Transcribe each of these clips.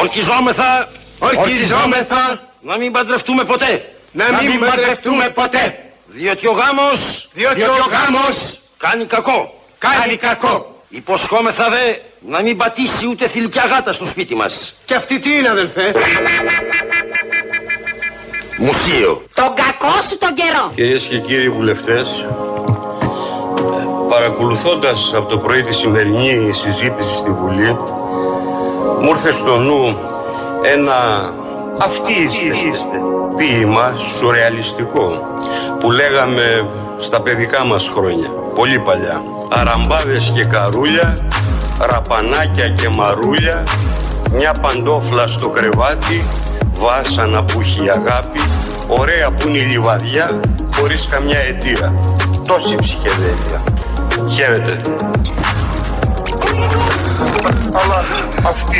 Ορκιζόμεθα, ορκιζόμεθα να μην παντρευτούμε ποτέ. να μην παντρευτούμε ποτέ. Διότι ο γάμος Διότι ο γάμος κάνει κακό. κάνει κακό. Υποσχόμεθα δε να μην πατήσει ούτε θηλυκιά γάτα στο σπίτι μας. Και αυτή τι είναι αδελφέ; Μουσείο. Τον κακό σου τον καιρό. Κυρίες και κύριοι βουλευτές, παρακολουθώντας από το πρωί τη σημερινή συζήτηση στη Βουλή, μου ήρθε στο νου ένα αυτή είστε ποίημα σουρεαλιστικό που λέγαμε στα παιδικά μας χρόνια, πολύ παλιά. Αραμπάδες και καρούλια, ραπανάκια και μαρούλια, μια παντόφλα στο κρεβάτι, βάσανα που έχει η αγάπη, ωραία που είναι η λιβαδιά, χωρίς καμιά αιτία. Τόση ψυχεδέλεια. Χαίρετε. Αλλά αυτοί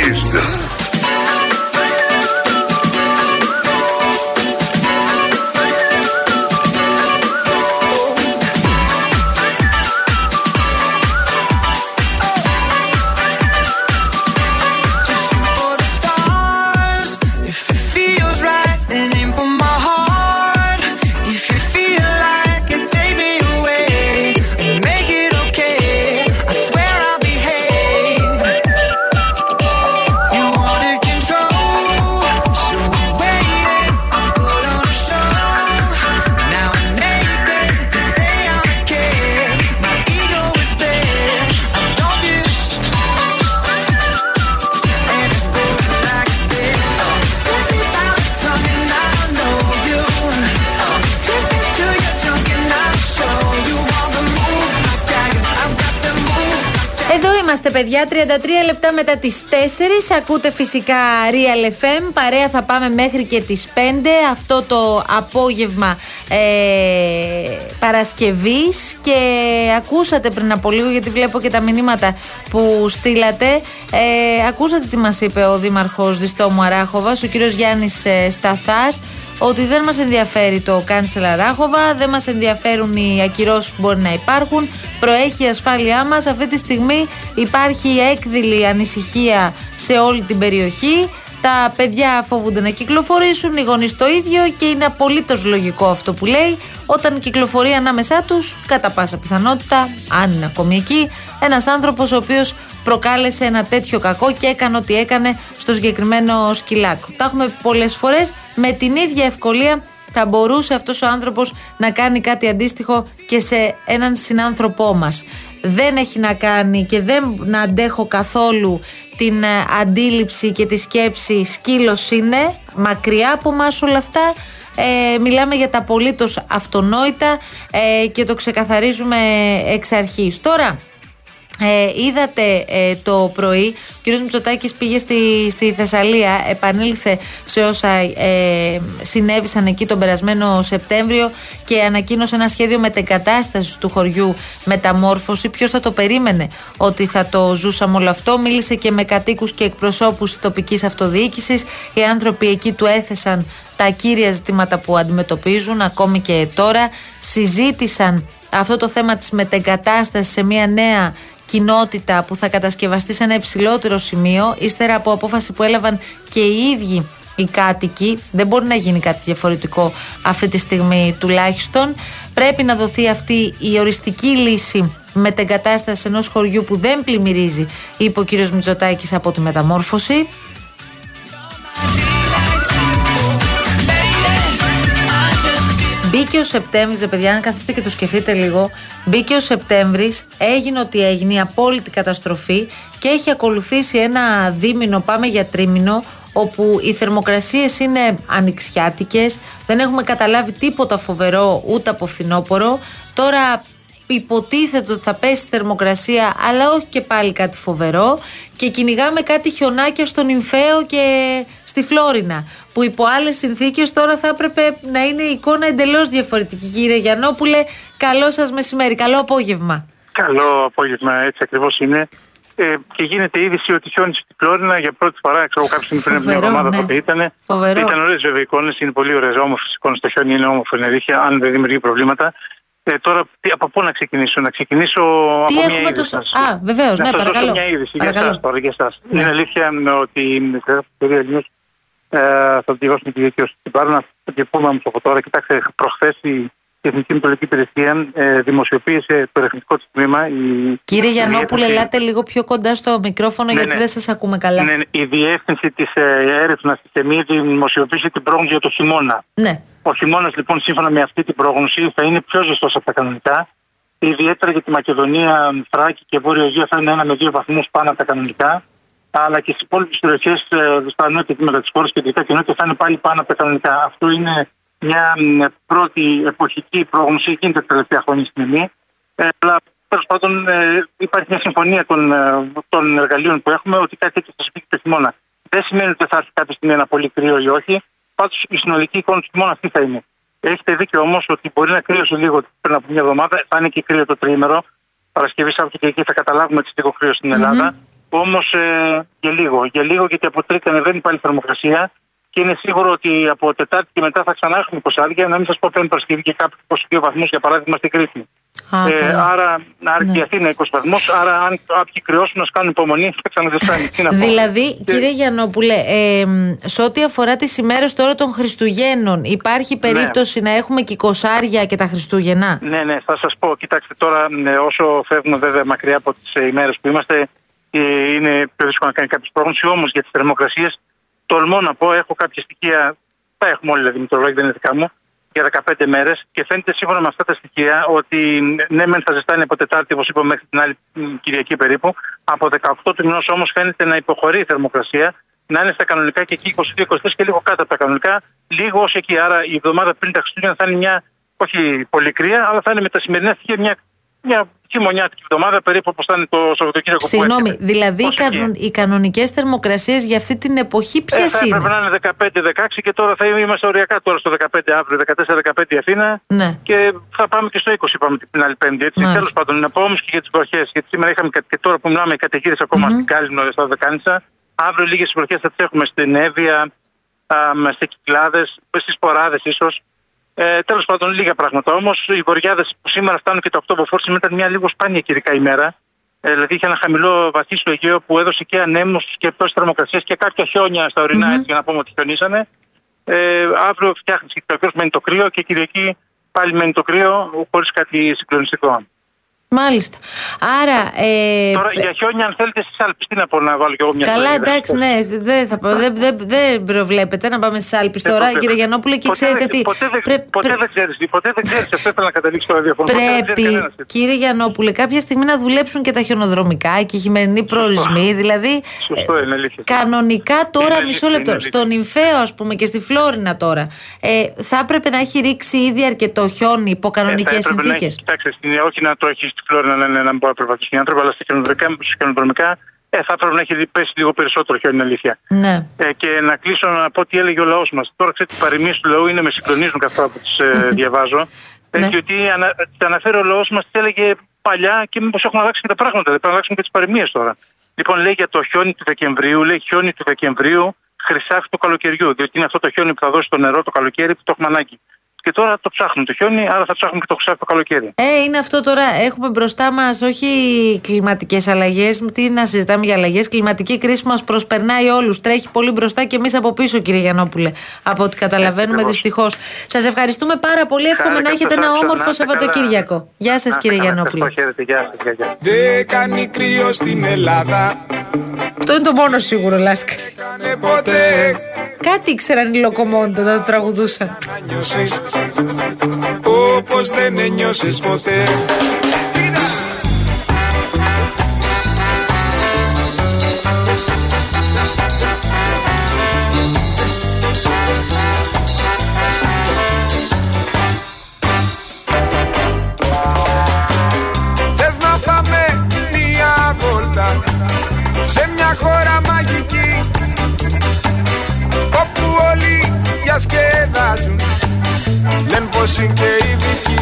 είμαστε παιδιά, 33 λεπτά μετά τις 4 Ακούτε φυσικά Real FM Παρέα θα πάμε μέχρι και τις 5 Αυτό το απόγευμα ε, Παρασκευής. Και ακούσατε πριν από λίγο Γιατί βλέπω και τα μηνύματα που στείλατε. Ε, Ακούσατε τι μας είπε ο Δήμαρχος Διστόμου Αράχοβας Ο κύριος Γιάννης ε, Σταθάς ότι δεν μας ενδιαφέρει το cancel Αράχοβα, δεν μας ενδιαφέρουν οι ακυρώσεις που μπορεί να υπάρχουν, προέχει η ασφάλειά μας, αυτή τη στιγμή υπάρχει έκδηλη ανησυχία σε όλη την περιοχή, τα παιδιά φοβούνται να κυκλοφορήσουν, οι γονείς το ίδιο και είναι απολύτως λογικό αυτό που λέει. Όταν κυκλοφορεί ανάμεσά τους, κατά πάσα πιθανότητα, αν είναι ακόμη εκεί, ένας άνθρωπος ο οποίος προκάλεσε ένα τέτοιο κακό και έκανε ό,τι έκανε στο συγκεκριμένο σκυλάκο. Τα έχουμε πολλές φορές με την ίδια ευκολία θα μπορούσε αυτός ο άνθρωπος να κάνει κάτι αντίστοιχο και σε έναν συνάνθρωπό μας. Δεν έχει να κάνει και δεν να αντέχω καθόλου την ε, αντίληψη και τη σκέψη σκύλος είναι, μακριά από μας όλα αυτά. Ε, μιλάμε για τα απολύτως αυτονόητα ε, και το ξεκαθαρίζουμε εξ αρχής. Τώρα, ε, είδατε ε, το πρωί, ο κ. Μητσοτάκης πήγε στη, στη Θεσσαλία, επανήλθε σε όσα ε, συνέβησαν εκεί τον περασμένο Σεπτέμβριο και ανακοίνωσε ένα σχέδιο μετεγκατάστασης του χωριού μεταμόρφωση. Ποιος θα το περίμενε ότι θα το ζούσαμε όλο αυτό; Μίλησε και με κατοίκους και εκπροσώπους τοπικής αυτοδιοίκησης. Οι άνθρωποι εκεί του έθεσαν τα κύρια ζητήματα που αντιμετωπίζουν ακόμη και τώρα. Συζήτησαν αυτό το θέμα της μετεγκατάστασης σε μια νέα κοινότητα που θα κατασκευαστεί σε ένα υψηλότερο σημείο, ύστερα από απόφαση που έλαβαν και οι ίδιοι οι κάτοικοι. Δεν μπορεί να γίνει κάτι διαφορετικό αυτή τη στιγμή τουλάχιστον. Πρέπει να δοθεί αυτή η οριστική λύση μετεγκατάστασης ενός χωριού που δεν πλημμυρίζει, είπε ο κύριος Μητσοτάκης από τη μεταμόρφωση. Μπήκε ο Σεπτέμβρης, παιδιά, αν καθίστε και το σκεφτείτε λίγο. Μπήκε ο Σεπτέμβρης, έγινε ό,τι έγινε, η απόλυτη καταστροφή και έχει ακολουθήσει ένα δίμηνο, πάμε για τρίμηνο, όπου οι θερμοκρασίες είναι ανοιξιάτικες. Δεν έχουμε καταλάβει τίποτα φοβερό ούτε από φθινόπωρο. Τώρα υποτίθεται ότι θα πέσει θερμοκρασία, αλλά όχι και πάλι κάτι φοβερό. Και κυνηγάμε κάτι χιονάκια στον Ιμφαίο και στη Φλόρινα. Που υπό άλλες συνθήκες τώρα θα έπρεπε να είναι η εικόνα εντελώς διαφορετική. Κύριε Γιαννόπουλε, καλό σας μεσημέρι, καλό απόγευμα. Καλό απόγευμα, έτσι ακριβώς είναι. Ε, και γίνεται είδηση ότι χιόνισε την Φλόρινα για πρώτη φορά. Ξέρω κάποια στιγμή πριν από μια Φοβερό, εβδομάδα ναι. τότε ήταν. Φοβερό. Ήταν ωραίες βέβαια εικόνες, είναι πολύ ωραίες όμορφες εικόνες. Το χιόνι είναι όμορφο, είναι αλήθεια, αν δεν δημιουργεί προβλήματα. Ε, τώρα τι- από πού να ξεκινήσω, να ξεκινήσω Τι από έχουμε μια το είδηση. σ- να σας- Α, βεβαίως, να ναι, σας δώσω παρακαλώ. μια είδηση για Παρακαλώ. εσάς τώρα, για εσάς. Ναι. Είναι αλήθεια ότι η εταιρεία News ε, θα το διαβάσουμε τη δικαίωση στην Πάρνα. Και πούμε όμως από τώρα, κοιτάξτε, προχθές η η Εθνική Μητρολογική Υπηρεσία ε, δημοσιοποίησε το ερευνητικό της τμήμα. Η, Κύριε η Γιαννόπουλε, διεύθυνση- ελάτε λίγο πιο κοντά στο μικρόφωνο Ναι, γιατί ναι. δεν σας ακούμε καλά. Ναι, η διεύθυνση της ε, έρευνας της ΕΜΗ δημοσιοποίησε την πρόγνωση για το χειμώνα. Ναι. Ο χειμώνα, λοιπόν, σύμφωνα με αυτή την πρόγνωση, θα είναι πιο ζεστός από τα κανονικά. Ιδιαίτερα για τη Μακεδονία, Θράκη και Βόρεια Αιγαία θα είναι ένα με δύο βαθμούς πάνω από τα κανονικά. Αλλά και στις υπόλοιπες περιοχές στα νότια τμήματα της χώρας, κεντρικά και νότια, θα είναι πάλι πάνω από τα κανονικά. Αυτό είναι μια μ, πρώτη εποχική πρόγνωση, γίνεται τα τελευταία χρόνια στην ΕΜΗ. Ε, αλλά τέλος πάντων ε, υπάρχει μια συμφωνία των, ε, των εργαλείων που έχουμε ότι κάτι τέτοιο θα συμβεί και το χειμώνα. Δεν σημαίνει ότι θα έρθει κάποια στιγμή ένα πολύ κρύο ή όχι. Πάντω η συνολική εικόνα του χειμώνα αυτή θα είναι. Έχετε δίκιο όμως ότι μπορεί να κρύωσε λίγο πριν από μια εβδομάδα, θα είναι και κρύο το τρίμερο. Παρασκευή, Σάββατο και εκεί θα καταλάβουμε ότι λίγο κρύο στην Ελλάδα. Όμως ε, για λίγο. Για λίγο γιατί από Τρίτη ανεβαίνει πάλι η θερμοκρασία και είναι σίγουρο ότι από Τετάρτη και μετά θα ξανά έχουμε ποσάδια. Να μην σας πω πέμπτη Παρασκευή και κάποιου 22 βαθμού για παράδειγμα στην Κρήτη. Α, Ε, καλά. άρα, άρα και η Αθήνα 20 βαθμού. Άρα, αν κάποιοι κρυώσουν, να κάνουν υπομονή, θα ξαναζεστάνει. Τι να πω. Δηλαδή, Και- κύριε Γιαννόπουλε, ε, μ, σε ό,τι αφορά τις ημέρες τώρα των Χριστουγέννων, υπάρχει περίπτωση να έχουμε και κοσάρια και τα Χριστούγεννα; Ναι, ναι, θα σας πω. Κοιτάξτε τώρα, ναι, όσο φεύγουμε βέβαια μακριά από τις ημέρες που είμαστε, ε, είναι πιο δύσκολο να κάνει κάποιος πρόγνωση. Όμως για τις θερμοκρασίες, τολμώ να πω, έχω κάποια στοιχεία. Τα έχουμε όλοι, δηλαδή, μητρολόγοι, δεν είναι δικά μου, για 15 μέρες. Και φαίνεται σύμφωνα με αυτά τα στοιχεία ότι ναι, μεν θα ζεστάνει από Τετάρτη, όπως είπαμε, μέχρι την άλλη μ, Κυριακή περίπου. Από 18 του μηνός όμως φαίνεται να υποχωρεί η θερμοκρασία, να είναι στα κανονικά και εκεί 22-23 και λίγο κάτω από τα κανονικά, λίγο ως εκεί. Άρα η εβδομάδα πριν τα Χριστούγεννα θα είναι μια όχι πολύ κρύα, αλλά θα είναι με τα σημερινά στοιχεία μια, μια χειμωνιάτικη εβδομάδα περίπου όπως θα είναι το Σαββατοκύριακο που Συγγνώμη, έρχεται. δηλαδή οι, Ως εκεί. κανον, οι κανονικές θερμοκρασίες για αυτή την εποχή ποιε Ε, θα είναι. έπρεπε να είναι 15-16 και τώρα θα είμαστε οριακά τώρα στο 15 αύριο, 14-15 η Αθήνα. Ναι. Και θα πάμε και στο 20, είπαμε την άλλη Πέμπτη. Έτσι. Μάλιστα. Τέλος πάντων, να πω όμω και για τις βροχές. Γιατί σήμερα είχαμε κα- και τώρα που μιλάμε καταιγίδε ακόμα στην Κάλυμνο, στα Δεκάνησα. Αύριο λίγες βροχές θα τις έχουμε στην Εύβοια, στι Κυκλάδες, στις Ποράδες ίσως. Ε, Τέλος πάντων, λίγα πράγματα όμως. Οι βορειάδε που σήμερα φτάνουν και το 8 μποφόρ σήμερα ήταν μια λίγο σπάνια καιρικά ημέρα. Ε, δηλαδή είχε ένα χαμηλό βαθύ στο Αιγαίο που έδωσε και ανέμους και πτώση θερμοκρασίας και κάποια χιόνια στα ορεινά, έτσι, για να πούμε ότι χιονίσανε. Ε, αύριο φτιάχνεις και κακώ μένει το κρύο και Κυριακή πάλι μένει το κρύο χωρίς κάτι συγκλονιστικό. Μάλιστα. Άρα. Ε, Τώρα για χιόνια, αν θέλετε στις Άλπε, τι να πω να βάλω κι εγώ μια Καλά, σφραγίδα. εντάξει, ναι, δεν θα πάω- δεν, δεν, δεν προβλέπετε να πάμε στις Άλπε Ε, τώρα, ποτέ- κύριε Γιαννόπουλε, και ποτέ ξέρετε δεν- τι. Ποτέ, δεν- πρέ- ποτέ πρέ- δεν ξέρεις. Ποτέ δεν ξέρεις. Αυτό ήθελα να καταλήξει το ραδιόφωνο. Ποτέ δεν ξέρει Πρέπει, κανένας έτσι. κύριε Γιαννόπουλε, κάποια στιγμή να δουλέψουν και τα χιονοδρομικά και οι χειμερινοί προορισμοί. Δηλαδή, Σωστό, ε, είναι αλήθεια. κανονικά τώρα, Είναι μισό αλήθεια, λεπτό, είναι στον Ιμφαίο, ας πούμε, και στη Φλόρινα τώρα, ε, θα έπρεπε να έχει ρίξει ήδη αρκετό χιόνι υπό κανονικέ Ε, θα έπρεπε να συνθήκες; έχει- Κοιτάξτε, στην, όχι να το έχει στη Φλόρινα να, να, να μπορεί να περπατήσουν οι άνθρωποι, αλλά στα χιονοδρομικά, στους χιονοδρομικά ε, θα έπρεπε να έχει πέσει λίγο περισσότερο χιόνι, είναι αλήθεια. Ναι. Ε, και να κλείσω να πω τι έλεγε ο λαός μας. Τώρα ξέρετε, οι παροιμίες του λαού είναι με συγκλονίζουν καθόλου που τις ε, διαβάζω. Ε, Ναι. διότι ανα, τις αναφέρει ο λαός μας, τι έλεγε παλιά και μήπως έχουν αλλάξει και τα πράγματα. Δεν πρέπει να αλλάξουν και τις παροιμίες τώρα. Λοιπόν, λέει για το χιόνι του Δεκεμβρίου, λέει χιόνι του Δεκεμβρίου, χρυσάφι του καλοκαιριού. Διότι είναι αυτό το χιόνι που θα δώσει το νερό το καλοκαίρι που το έχουμε ανάγκη. Και τώρα το ψάχνουν το χιόνι, άρα θα ψάχνουν και το χρυσάφι το καλοκαίρι. Ε, είναι αυτό τώρα. Έχουμε μπροστά μας όχι κλιματικές αλλαγές. Τι να συζητάμε για αλλαγές. Κλιματική κρίση που μας προσπερνάει όλους. Τρέχει πολύ μπροστά και εμείς από πίσω, κύριε Γιαννόπουλε. Από ό,τι καταλαβαίνουμε, ακριβώς. δυστυχώς. Σας ευχαριστούμε πάρα πολύ. Εύχομαι Χάρηκα να που έχετε σας ένα άκουσα. όμορφο Να είστε καλά. Σαββατοκύριακο. Γεια σας, Να είστε κύριε καλά, Γιαννόπουλε. ευχαριστώ, Χαίρετε, γεια σας, γεια, γεια. Δεν κάνει κρύο στην Ελλάδα Αυτό είναι το μόνο σίγουρο, Λάσκα. Κάνε ποτέ Κάτι ήξεραν οι λοκομόντο να το τραγουδούσαν. Να νιώσεις Όπως δεν ένιωσες ποτέ. Θες να πάμε μια βόλτα Σε μια χώρα μαγική Όπου όλοι διασκεδάζουν Λένε πως είναι και ειδικοί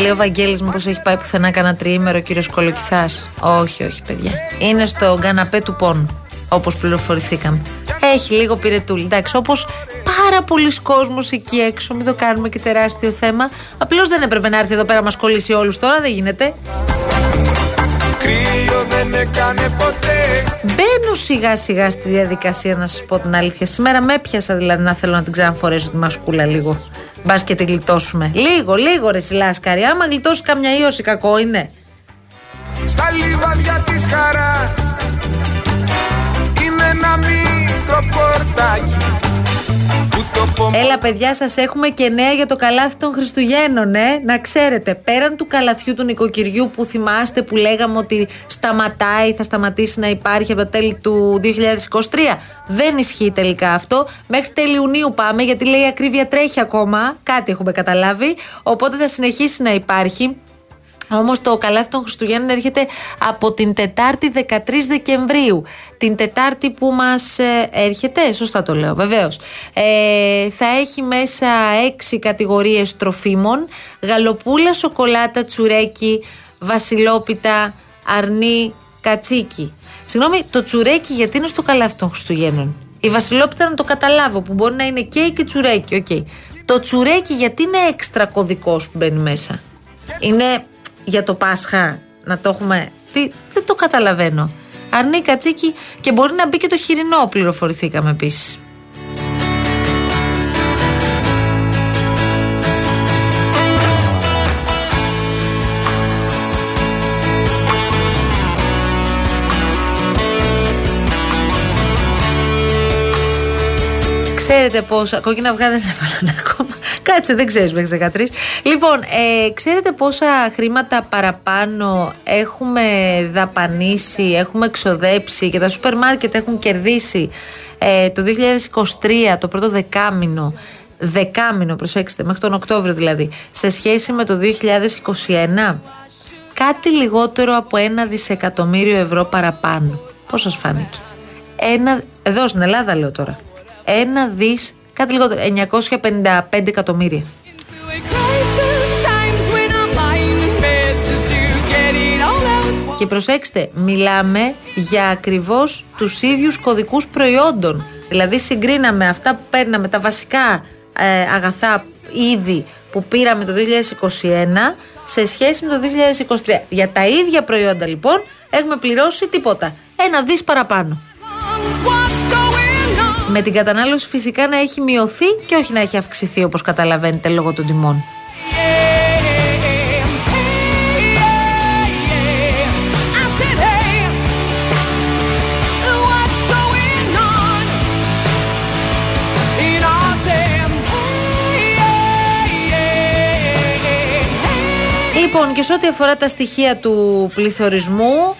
Λέει ο Βαγγέλης μήπως έχει πάει πουθενά κανένα τριήμερο ο κύριος Κολοκυθάς. Όχι, όχι παιδιά. Είναι στο καναπέ του πόνου, όπως πληροφορηθήκαμε. Έχει λίγο πυρετούλη. Εντάξει, όπως πάρα πολλοί κόσμος εκεί έξω. Μην το κάνουμε και τεράστιο θέμα. Απλώς δεν έπρεπε να έρθει εδώ πέρα να μας κολλήσει όλους τώρα, δεν γίνεται. Κρύο δεν έκανε ποτέ Μπαίνω σιγά σιγά στη διαδικασία να σας πω την αλήθεια. Σήμερα με έπιασα δηλαδή να θέλω να την ξαναφορέσω τη μασκούλα λίγο. Μπας και τη γλιτώσουμε. Λίγο, λίγο ρε Σιλάσκαρη. Άμα γλιτώσει καμιά ίωση, κακό είναι. Στα λιβαδιά της χαράς Είναι ένα μικρό πορτάκι Που το πομ... Έλα, παιδιά, σας έχουμε και νέα για το καλάθι των Χριστουγέννων, ε. Να ξέρετε, πέραν του καλαθιού του νοικοκυριού που θυμάστε που λέγαμε ότι σταματάει, θα σταματήσει να υπάρχει από τα τέλη του 2023. Δεν ισχύει τελικά αυτό. Μέχρι τέλη Ιουνίου πάμε, γιατί λέει η ακρίβεια τρέχει ακόμα. Κάτι έχουμε καταλάβει. Οπότε θα συνεχίσει να υπάρχει. Όμως το καλάθι των Χριστουγέννων έρχεται από την Τετάρτη 13 Δεκεμβρίου. Την Τετάρτη που μας έρχεται, σωστά το λέω, βεβαίως. Ε, θα έχει μέσα έξι κατηγορίες τροφίμων: γαλοπούλα, σοκολάτα, τσουρέκι, βασιλόπιτα, αρνί, κατσίκι. Συγγνώμη, το τσουρέκι γιατί είναι στο καλάθι των Χριστουγέννων; Η βασιλόπιτα να το καταλάβω, που μπορεί να είναι κέικ και τσουρέκι, οκ. Το τσουρέκι γιατί είναι έξτρα κωδικός που μπαίνει μέσα; Είναι για το Πάσχα να το έχουμε. Τι, δεν το καταλαβαίνω. Αρνή κατσίκι και μπορεί να μπει και το χοιρινό, πληροφορηθήκαμε επίσης. Ξέρετε πόσα. Κόκκινα αυγά δεν έβαλαν ακόμα. Κάτσε, δεν ξέρεις μέχρι 13. Λοιπόν, ε, ξέρετε πόσα χρήματα παραπάνω έχουμε δαπανίσει, έχουμε εξοδέψει και τα σούπερ μάρκετ έχουν κερδίσει ε, το 2023, το πρώτο δεκάμινο. Δεκάμινο, προσέξτε, μέχρι τον Οκτώβριο δηλαδή, σε σχέση με το 2021. Κάτι λιγότερο από ένα δισεκατομμύριο ευρώ παραπάνω. Πώς σας φάνηκε; Ένα, εδώ στην Ελλάδα λέω τώρα. Ένα δις, κάτι λιγότερο, 955 εκατομμύρια. Και προσέξτε, μιλάμε για ακριβώς τους ίδιους κωδικούς προϊόντων. Δηλαδή συγκρίναμε αυτά που παίρναμε, τα βασικά ε, αγαθά είδη που πήραμε το 2021 σε σχέση με το 2023. Για τα ίδια προϊόντα λοιπόν έχουμε πληρώσει τίποτα. Ένα δις παραπάνω. Με την κατανάλωση φυσικά να έχει μειωθεί και όχι να έχει αυξηθεί όπως καταλαβαίνετε λόγω των τιμών. Λοιπόν, και σε ό,τι αφορά τα στοιχεία του πληθωρισμού,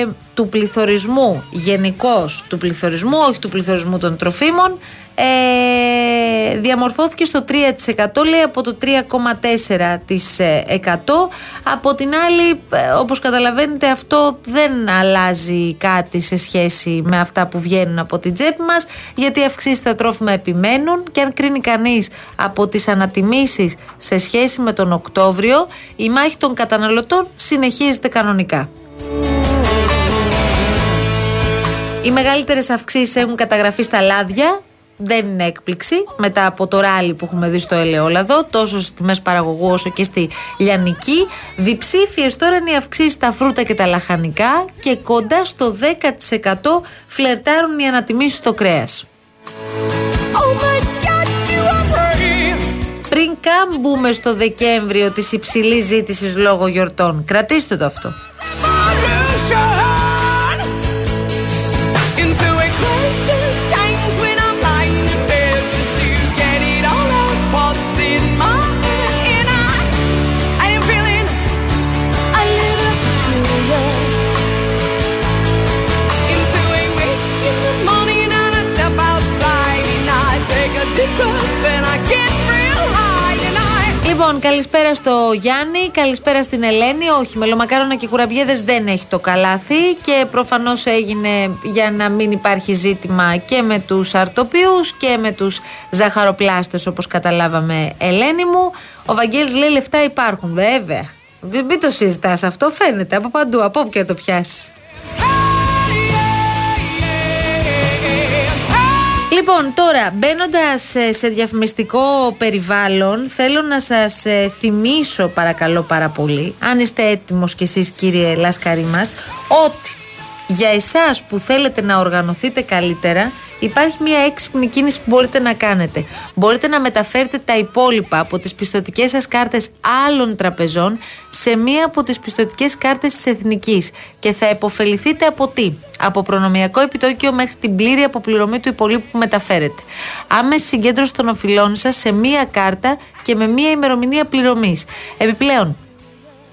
ε, του πληθωρισμού γενικώς, του πληθωρισμού, όχι του πληθωρισμού των τροφίμων, ε, διαμορφώθηκε στο 3% λέει από το 3,4% από την άλλη ε, όπως καταλαβαίνετε αυτό δεν αλλάζει κάτι σε σχέση με αυτά που βγαίνουν από την τσέπη μας γιατί οι αυξήσεις στα τρόφιμα επιμένουν και αν κρίνει κανείς από τις ανατιμήσεις σε σχέση με τον Οκτώβριο η μάχη των καταναλωτών συνεχίζεται κανονικά. Οι μεγαλύτερες αυξήσεις έχουν καταγραφεί στα λάδια. Δεν είναι έκπληξη μετά από το ράλι που έχουμε δει στο ελαιόλαδο, τόσο στις τιμές παραγωγού όσο και στη λιανική. Διψήφιες τώρα είναι οι αυξήσεις στα φρούτα και τα λαχανικά και κοντά στο 10% φλερτάρουν οι ανατιμήσεις στο κρέας. Πριν καν μπούμε στο Δεκέμβριο της υψηλής ζήτησης λόγω γιορτών. Κρατήστε το αυτό. Λοιπόν, καλησπέρα στο Γιάννη, καλησπέρα στην Ελένη. Όχι, μελομακάρονα και κουραμπιέδες δεν έχει το καλάθι και προφανώς έγινε για να μην υπάρχει ζήτημα και με τους αρτοπίου και με τους ζαχαροπλάστες, όπως καταλάβαμε, Ελένη μου. Ο Βαγγέλης λέει λεφτά υπάρχουν, βέβαια. Μην το συζητάς αυτό, φαίνεται από παντού, από όπου και να το πιάσεις. Λοιπόν, τώρα μπαίνοντας σε διαφημιστικό περιβάλλον, θέλω να σας θυμίσω, παρακαλώ πάρα πολύ, αν είστε έτοιμος κι εσείς, κύριε Λάσκαρη μας, ότι για εσάς που θέλετε να οργανωθείτε καλύτερα υπάρχει μια έξυπνη κίνηση που μπορείτε να κάνετε. Μπορείτε να μεταφέρετε τα υπόλοιπα από τις πιστοτικές σας κάρτες άλλων τραπεζών σε μία από τις πιστοτικές κάρτες της Εθνικής και θα επωφεληθείτε από τι; Από προνομιακό επιτόκιο μέχρι την πλήρη αποπληρωμή του υπολείπου που μεταφέρετε. Άμεση συγκέντρωση των οφειλών σας σε μία κάρτα και με μία ημερομηνία πληρωμής. Επιπλέον,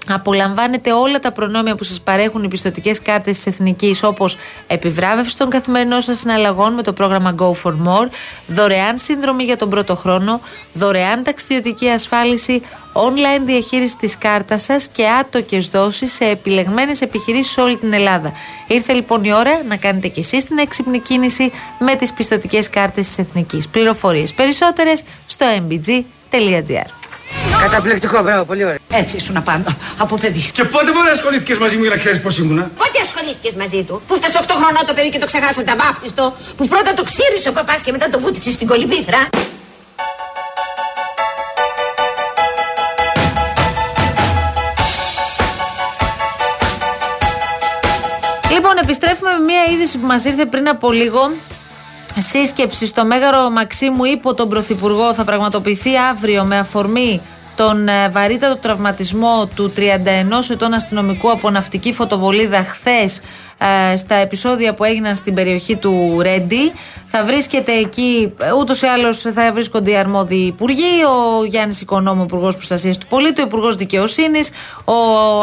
Απολαμβάνετε όλα τα προνόμια που σας παρέχουν οι πιστοτικές κάρτες της Εθνικής, όπως επιβράβευση των καθημερινών σας συναλλαγών με το πρόγραμμα Go for More, δωρεάν σύνδρομη για τον πρώτο χρόνο, δωρεάν ταξιδιωτική ασφάλιση, online διαχείριση της κάρτας σας και άτοκες δόσεις σε επιλεγμένες επιχειρήσεις σε όλη την Ελλάδα. Ήρθε λοιπόν η ώρα να κάνετε κι εσείς την έξυπνη κίνηση με τις πιστοτικές κάρτες της Εθνικής. Πληροφορίες περισσότερες στο mbg.gr. Καταπληκτικό, μπράβο, πολύ ωραίο. Έτσι ήσουν πάντα, από παιδί. Και πότε μπορεί να ασχολήθηκες μαζί μου για να ξέρεις πώς ήμουνα; Πότε ασχολήθηκες μαζί του, που φτάσε 8 χρονών το παιδί και το ξεχάσατε βάφτιστο, που πρώτα το ξύρισε ο παπάς και μετά το βούτυξε στην κολυμπήθρα; Λοιπόν, επιστρέφουμε με μια είδηση που μας ήρθε πριν από λίγο. Σύσκεψη στο Μέγαρο Μαξίμου υπό τον Πρωθυπουργό θα πραγματοποιηθεί αύριο με αφορμή τον ε, βαρύτατο τραυματισμό του 31 ετών αστυνομικού από ναυτική φωτοβολίδα χθες ε, στα επεισόδια που έγιναν στην περιοχή του Ρέντι. Θα βρίσκεται εκεί, ούτως ή άλλως θα βρίσκονται οι αρμόδιοι υπουργοί, ο Γιάννης Οικονόμου, Υπουργός Προστασίας του Πολίτη, ο Υπουργός Δικαιοσύνης, ο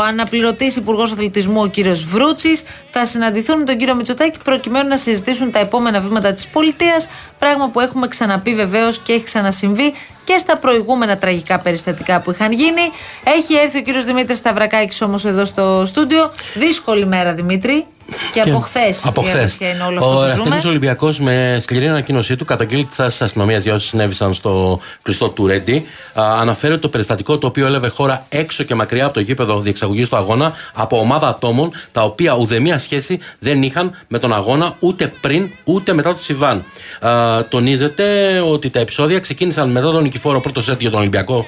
αναπληρωτής Υπουργός Αθλητισμού, ο κύριος Βρούτσης. Θα συναντηθούν με τον κύριο Μητσοτάκη προκειμένου να συζητήσουν τα επόμενα βήματα της πολιτείας. Πράγμα που έχουμε ξαναπεί βεβαίως και έχει ξανασυμβεί και στα προηγούμενα τραγικά περιστατικά που είχαν γίνει. Έχει έρθει ο κύριος Δημήτρης Σταυρακάκης όμως εδώ στο στούντιο. Δύσκολη μέρα, Δημήτρη. Και, από χθες. Από χθες. Ο Αστυνομικό Ολυμπιακός με σκληρή ανακοίνωσή του καταγγείλει τη αστυνομίας για όσοι συνέβησαν στο κλειστό του Ρέντι. Αναφέρει ότι το περιστατικό το οποίο έλαβε χώρα έξω και μακριά από το γήπεδο διεξαγωγής του αγώνα από ομάδα ατόμων τα οποία ουδέμια σχέση δεν είχαν με τον αγώνα ούτε πριν ούτε μετά το Σιβάν. Τονίζεται ότι τα επεισόδια ξεκίνησαν μετά τον νικηφόρο πρώτο σετ για τον Ολυμπιακό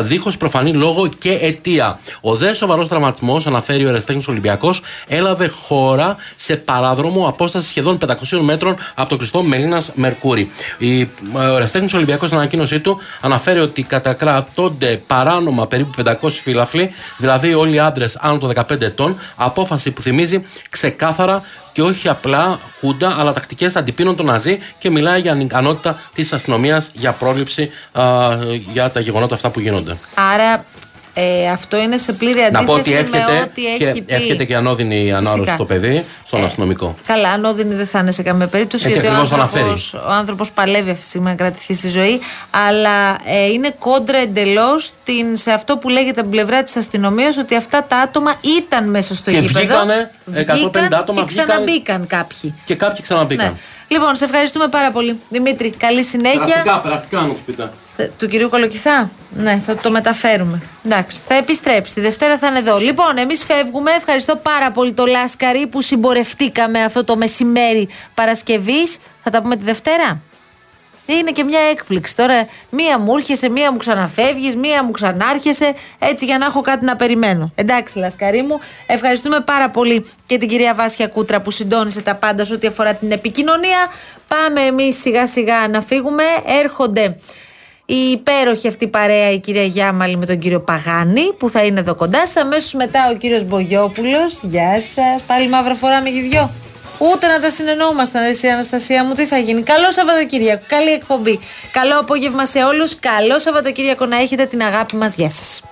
δίχως προφανή λόγο και αιτία. Ο δε σοβαρός τραυματισμός, αναφέρει ο Εραστέχνης Ολυμπιακός, έλαβε χώρα σε παράδρομο απόσταση σχεδόν 500 μέτρων από το κλειστό Μελίνας Μερκούρη. Ο Εραστέχνη Ολυμπιακός στην ανακοίνωσή του αναφέρει ότι κατακρατώνται παράνομα περίπου 500 φύλαφλοι, δηλαδή όλοι οι άντρες άνω των 15 ετών, απόφαση που θυμίζει ξεκάθαρα και όχι απλά χούντα, αλλά τακτικές αντιπίνων των Ναζί και μιλάει για ανικανότητα της αστυνομίας για πρόληψη α, για τα γεγονότα αυτά που γίνονται. Άρα ε, αυτό είναι σε πλήρη αντίθεση Να πω ότι με ό,τι και, έχει πει. Έρχεται και ανώδυνη ανάρρωση στο παιδί, στον Ε, αστυνομικό. Καλά, ανώδυνη δεν θα είναι σε καμία περίπτωση. Έτσι γιατί ο ακριβώς άνθρωπος, ο άνθρωπος παλεύει αυτή τη στιγμή να κρατηθεί στη ζωή. Αλλά ε, είναι κόντρα εντελώς σε αυτό που λέγεται από την πλευρά της αστυνομίας ότι αυτά τα άτομα ήταν μέσα στο Και γήπεδο. βγήκανε 150 βγήκαν άτομα, Και ξαναμπήκαν κάποιοι. Και κάποιοι ξαναμπήκαν. Ναι. Λοιπόν, σε ευχαριστούμε πάρα πολύ. Δημήτρη, καλή συνέχεια. Περαστικά, περαστικά να μου πείτε. Ε, Του κυρίου Κολοκυθά; Ναι, θα το μεταφέρουμε. Εντάξει, θα επιστρέψει. Τη Δευτέρα θα είναι εδώ. Λοιπόν, εμείς φεύγουμε. Ευχαριστώ πάρα πολύ το Λάσκαρη που συμπορευτήκαμε αυτό το μεσημέρι Παρασκευής. Θα τα πούμε τη Δευτέρα. Είναι και μια έκπληξη τώρα. Μία μου έρχεσαι, μία μου ξαναφεύγεις, μία μου ξανάρχεσαι. Έτσι για να έχω κάτι να περιμένω. Εντάξει, Λασκαρί μου. Ευχαριστούμε πάρα πολύ και την κυρία Βάσια Κούτρα που συντόνισε τα πάντα σε ό,τι αφορά την επικοινωνία. Πάμε εμείς σιγά σιγά να φύγουμε. Έρχονται η υπέροχη αυτή παρέα, η κυρία Γιάμαλη με τον κύριο Παγάνη, που θα είναι εδώ κοντά σας. Αμέσως μετά ο κύριος Μπογιόπουλος. Γεια σας. Πάλι μαύρα φοράμε και δυο. Ούτε να τα συνεννόμασταν, εσύ Αναστασία μου, τι θα γίνει. Καλό Σαββατοκύριακο, καλή εκπομπή. Καλό απόγευμα σε όλους. καλό Σαββατοκύριακο να έχετε την αγάπη μας. Γεια σας.